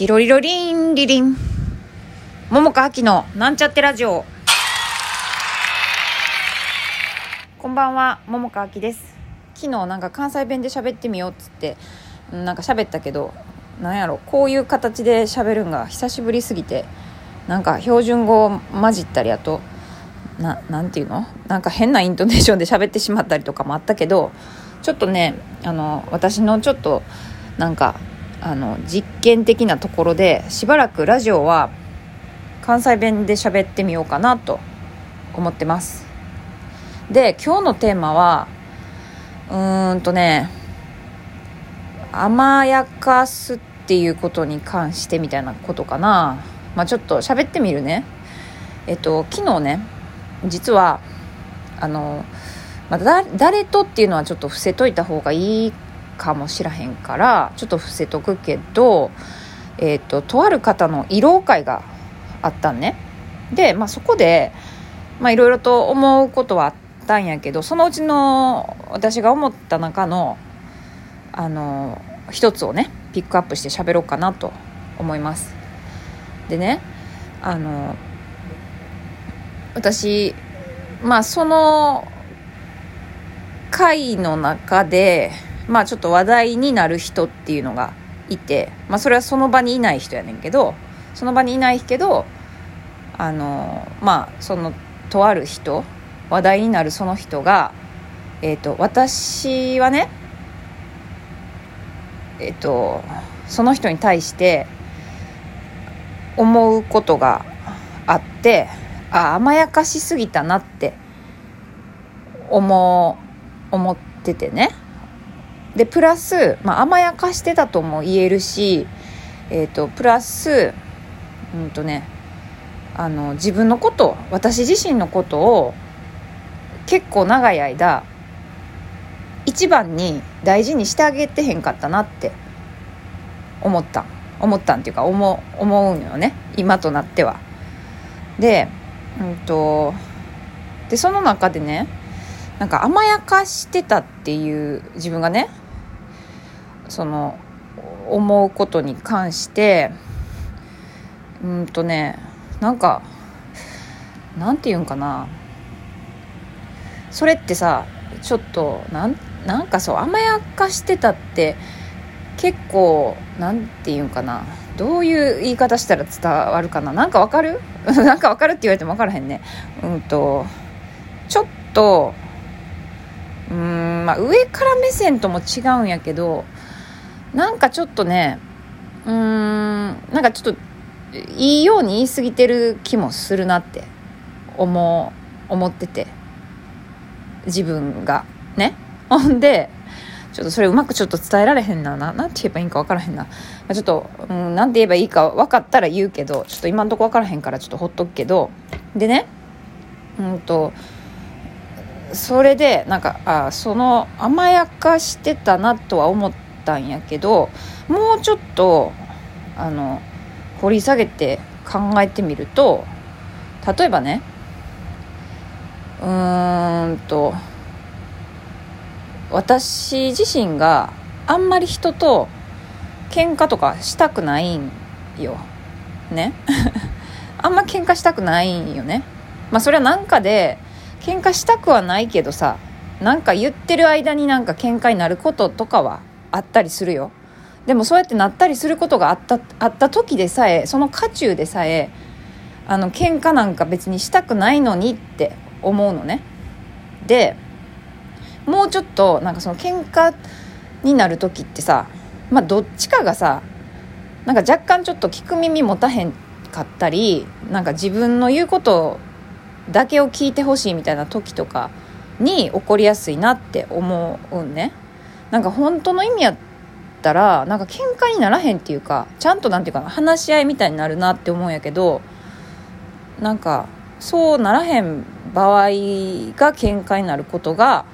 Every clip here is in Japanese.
ティロリロリンリリン。桃香秋のなんちゃってラジオ。こんばんは、桃香秋です。昨日なんか関西弁で喋ってみようっつって、なんか喋ったけど、なんやろ、こういう形で喋るんが久しぶりすぎて、なんか標準語混じったりあと、ななんていうの？なんか変なイントネーションで喋ってしまったりとかもあったけどちょっとねあの私のちょっとなんかあの実験的なところでしばらくラジオは関西弁で喋ってみようかなと思ってます。で今日のテーマはうーんとね甘やかすっていうことに関してみたいなことかな。まあちょっと喋ってみるね。えっと昨日ね実はあの、まあ、誰とっていうのはちょっと伏せといた方がいいかもしらへんからちょっと伏せとくけど、えっととある方の慰労会があったんね。で、まあ、そこでいろいろと思うことはあったんやけどそのうちの私が思った中のあの一つをねピックアップして喋ろうかなと思います。でねあの私まあその回の中でまあちょっと話題になる人っていうのがいてまあそれはその場にいない人やねんけどその場にいないけどあのまあそのとある人話題になるその人がえっ、と私はねえっ、とその人に対して思うことがあってあ甘やかしすぎたなって思思っててね。でプラス、まあ、甘やかしてたとも言えるし、えーと、プラスうんとねあの自分のこと私自身のことを結構長い間一番に大事にしてあげてへんかったなって思った思ったんっていうか思思うよね今となっては。でうんとでその中でねなんか甘やかしてたっていう自分がねその思うことに関してうんとねなんかなんて言うんかな。それってさちょっとなんなんかそう甘やかしてたって結構なんて言うんかな。どういう言い方したら伝わるかな。なんかわかる？なんかわかるって言われても分からへんね。うんとちょっとうんまあ上から目線とも違うんやけどなんかちょっとねうーんなんかちょっといいように言い過ぎてる気もするなって思思ってて。自分が。ね。ほんでちょっとそれうまくちょっと伝えられへんななんて言えばいいんか分からへんな、ちょっと、うん、なんて言えばいいか分かったら言うけどちょっと今んとこ分からへんからちょっとほっとくけど。でねうんとそれでなんかあその甘やかしてたなとは思ってたんやけどもうちょっとあの掘り下げて考えてみると例えばねうーんと私自身があんまり人と喧嘩とかしたくないんよ。ね？あんま喧嘩したくないんよね。まあそれはなんかで喧嘩したくはないけどさなんか言ってる間になんか喧嘩になることとかはあったりするよ。でもそうやってなったりすることがあったあった時でさえその渦中でさえあの喧嘩なんか別にしたくないのにって思うのね。でもうちょっとなんかその喧嘩になる時ってさまあどっちかがさなんか若干ちょっと聞く耳持たへんかったりなんか自分の言うことだけを聞いてほしいみたいな時とかに起こりやすいなって思うんね。なんか本当の意味やったらなんか喧嘩にならへんっていうかちゃんとなんていうかな話し合いみたいになるなって思うんやけどなんかそうならへん場合が喧嘩になることが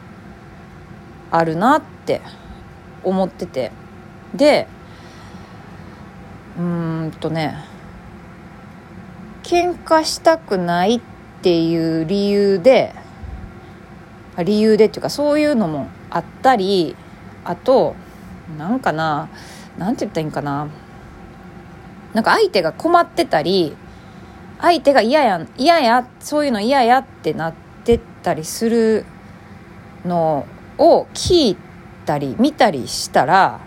あるなって思ってて。でうーんとね喧嘩したくないっていう理由で理由でっていうかそういうのもあったりあとなんかななんて言ったらいいんかな。なんか相手が困ってたり相手が嫌や嫌やそういうの嫌やってなってたりするのを聞いたり見たりしたら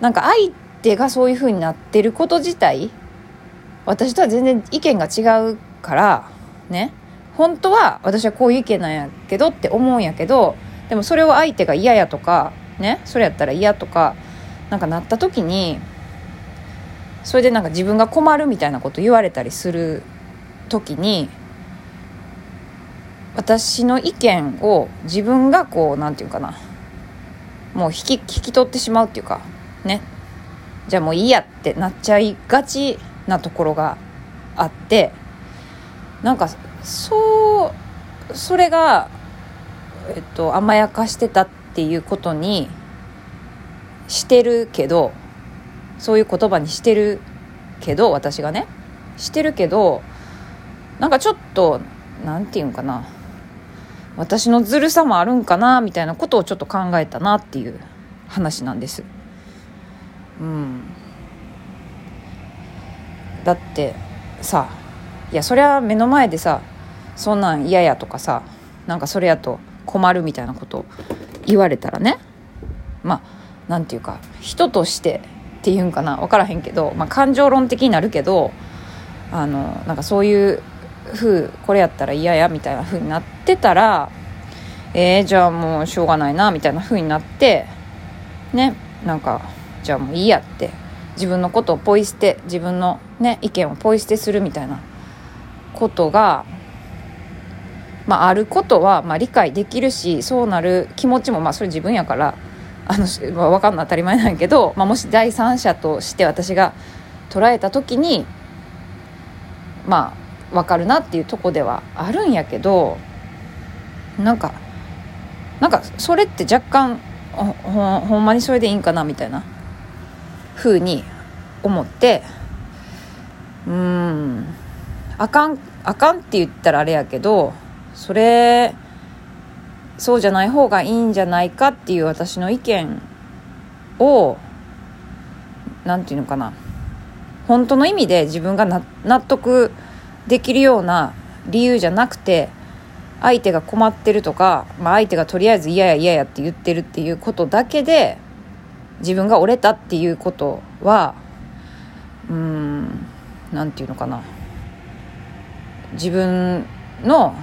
なんか相手がそういう風になってること自体私とは全然意見が違うからね。本当は私はこういう意見なんやけどって思うんやけどでもそれを相手が嫌やとかねそれやったら嫌とかなんかなった時にそれでなんか自分が困るみたいなこと言われたりする時に私の意見を自分がこう何て言うかなもう引き引き取ってしまうっていうかね。じゃあもういいやってなっちゃいがちなところがあってなんかそうそれが、えっと、甘やかしてたってていうことにしてるけどそういう言葉にしてるけど私がねしてるけどなんかちょっと何て言うんかな。私のずるさもあるんかなみたいなことをちょっと考えたなっていう話なんです。うん。だってさいやそりゃ目の前でさそんなん嫌やとかさなんかそれやと困るみたいなこと言われたらね。まあ何て言うか人としてっていうんかな。分からへんけど、まあ、感情論的になるけどあのなんかそういう風これやったら嫌やみたいな風になってたらえー、じゃあもうしょうがないなみたいな風になってねなんかじゃあもういいやって自分のことをポイ捨て自分のね意見をポイ捨てするみたいなことがまあ、あることはまあ理解できるしそうなる気持ちもまあそれ自分やからあの、まあ、分かんの当たり前なんやけど、まあ、もし第三者として私が捉えた時にまあ分かるなっていうとこではあるんやけどなんかなんかそれって若干ほほんまにそれでいいんかなみたいな風に思ってうんあかんあかんって言ったらあれやけどそれそうじゃない方がいいんじゃないかっていう私の意見を何て言うのかな。本当の意味で自分が納得できるような理由じゃなくて相手が困ってるとか、まあ、相手がとりあえず嫌や嫌やって言ってるっていうことだけで自分が折れたっていうことはうん何て言うのかな。自分の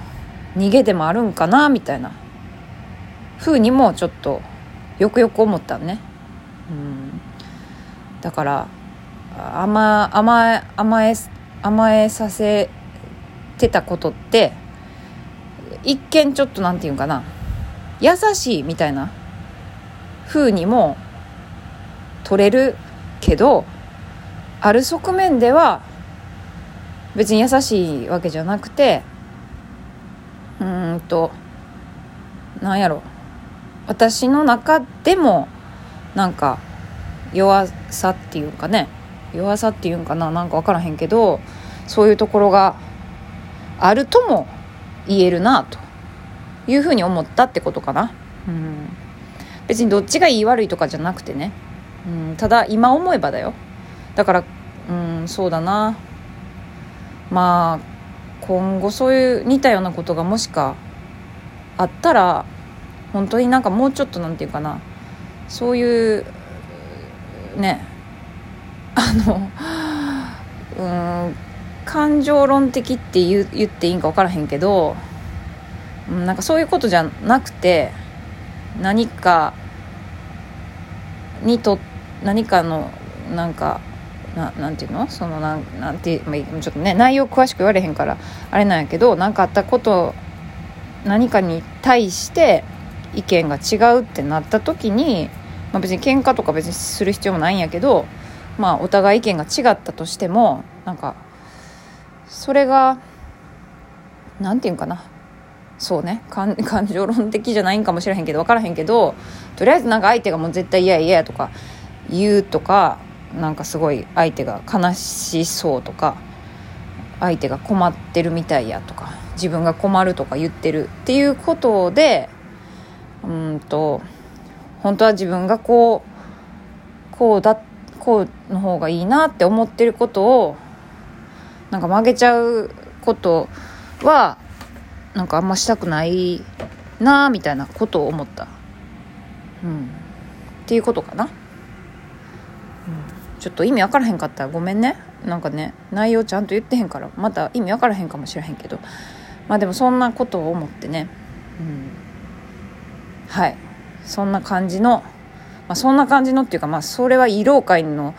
逃げでもあるんかなみたいな。ふうにもちょっとよくよく思ったね。うん、だから甘甘え甘え甘えさせてたことって一見ちょっと何て言うんかな。優しいみたいな。風にも取れるけどある側面では別に優しいわけじゃなくてうんとなんやろ。私の中でもなんか弱さっていうかね。弱さっていうんかななんか分からへんけどそういうところがあるとも言えるなと。いうふうに思ったってことかな。うん。別にどっちがいい悪いとかじゃなくてね、うん、ただ今思えばだよ。だからうんそうだな。まあ今後そういう似たようなことがもしかあったら本当になんかもうちょっとなんていうかな。そういうねあのうん感情論的って言言っていいんか分からへんけどなんかそういうことじゃなくて何かにと何かのなんかななんていうの？そのなんなんて、ちょっとね内容詳しく言われへんからあれなんやけど何かあったこと何かに対して意見が違うってなった時に、まあ、別に喧嘩とか別にする必要もないんやけど、まあ、お互い意見が違ったとしてもなんかそれが何て言うんかな？そうね。感情論的じゃないんかもしれへんけど分からへんけどとりあえずなんか相手がもう絶対嫌や嫌やとか言うとかなんかすごい相手が悲しそうとか相手が困ってるみたいやとか自分が困るとか言ってるっていうことでうんと本当は自分がこうこうだこうの方がいいなって思ってることをなんか曲げちゃうことはなんかあんましたくないなみたいなことを思った、うん、っていうことかな、うん、ちょっと意味分からへんかった。らごめんね。なんかね内容ちゃんと言ってへんから。また意味分からへんかもしれへんけど。まあでもそんなことを思ってね、うん、はい。そんな感じの、まあ、そんな感じのっていうかまあそれは慰労会の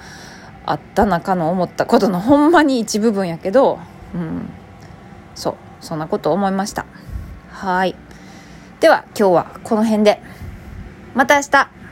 あった中の思ったことのほんまに一部分やけど、うん、そう。そんなことを思いました。はい。では今日はこの辺で。また明日。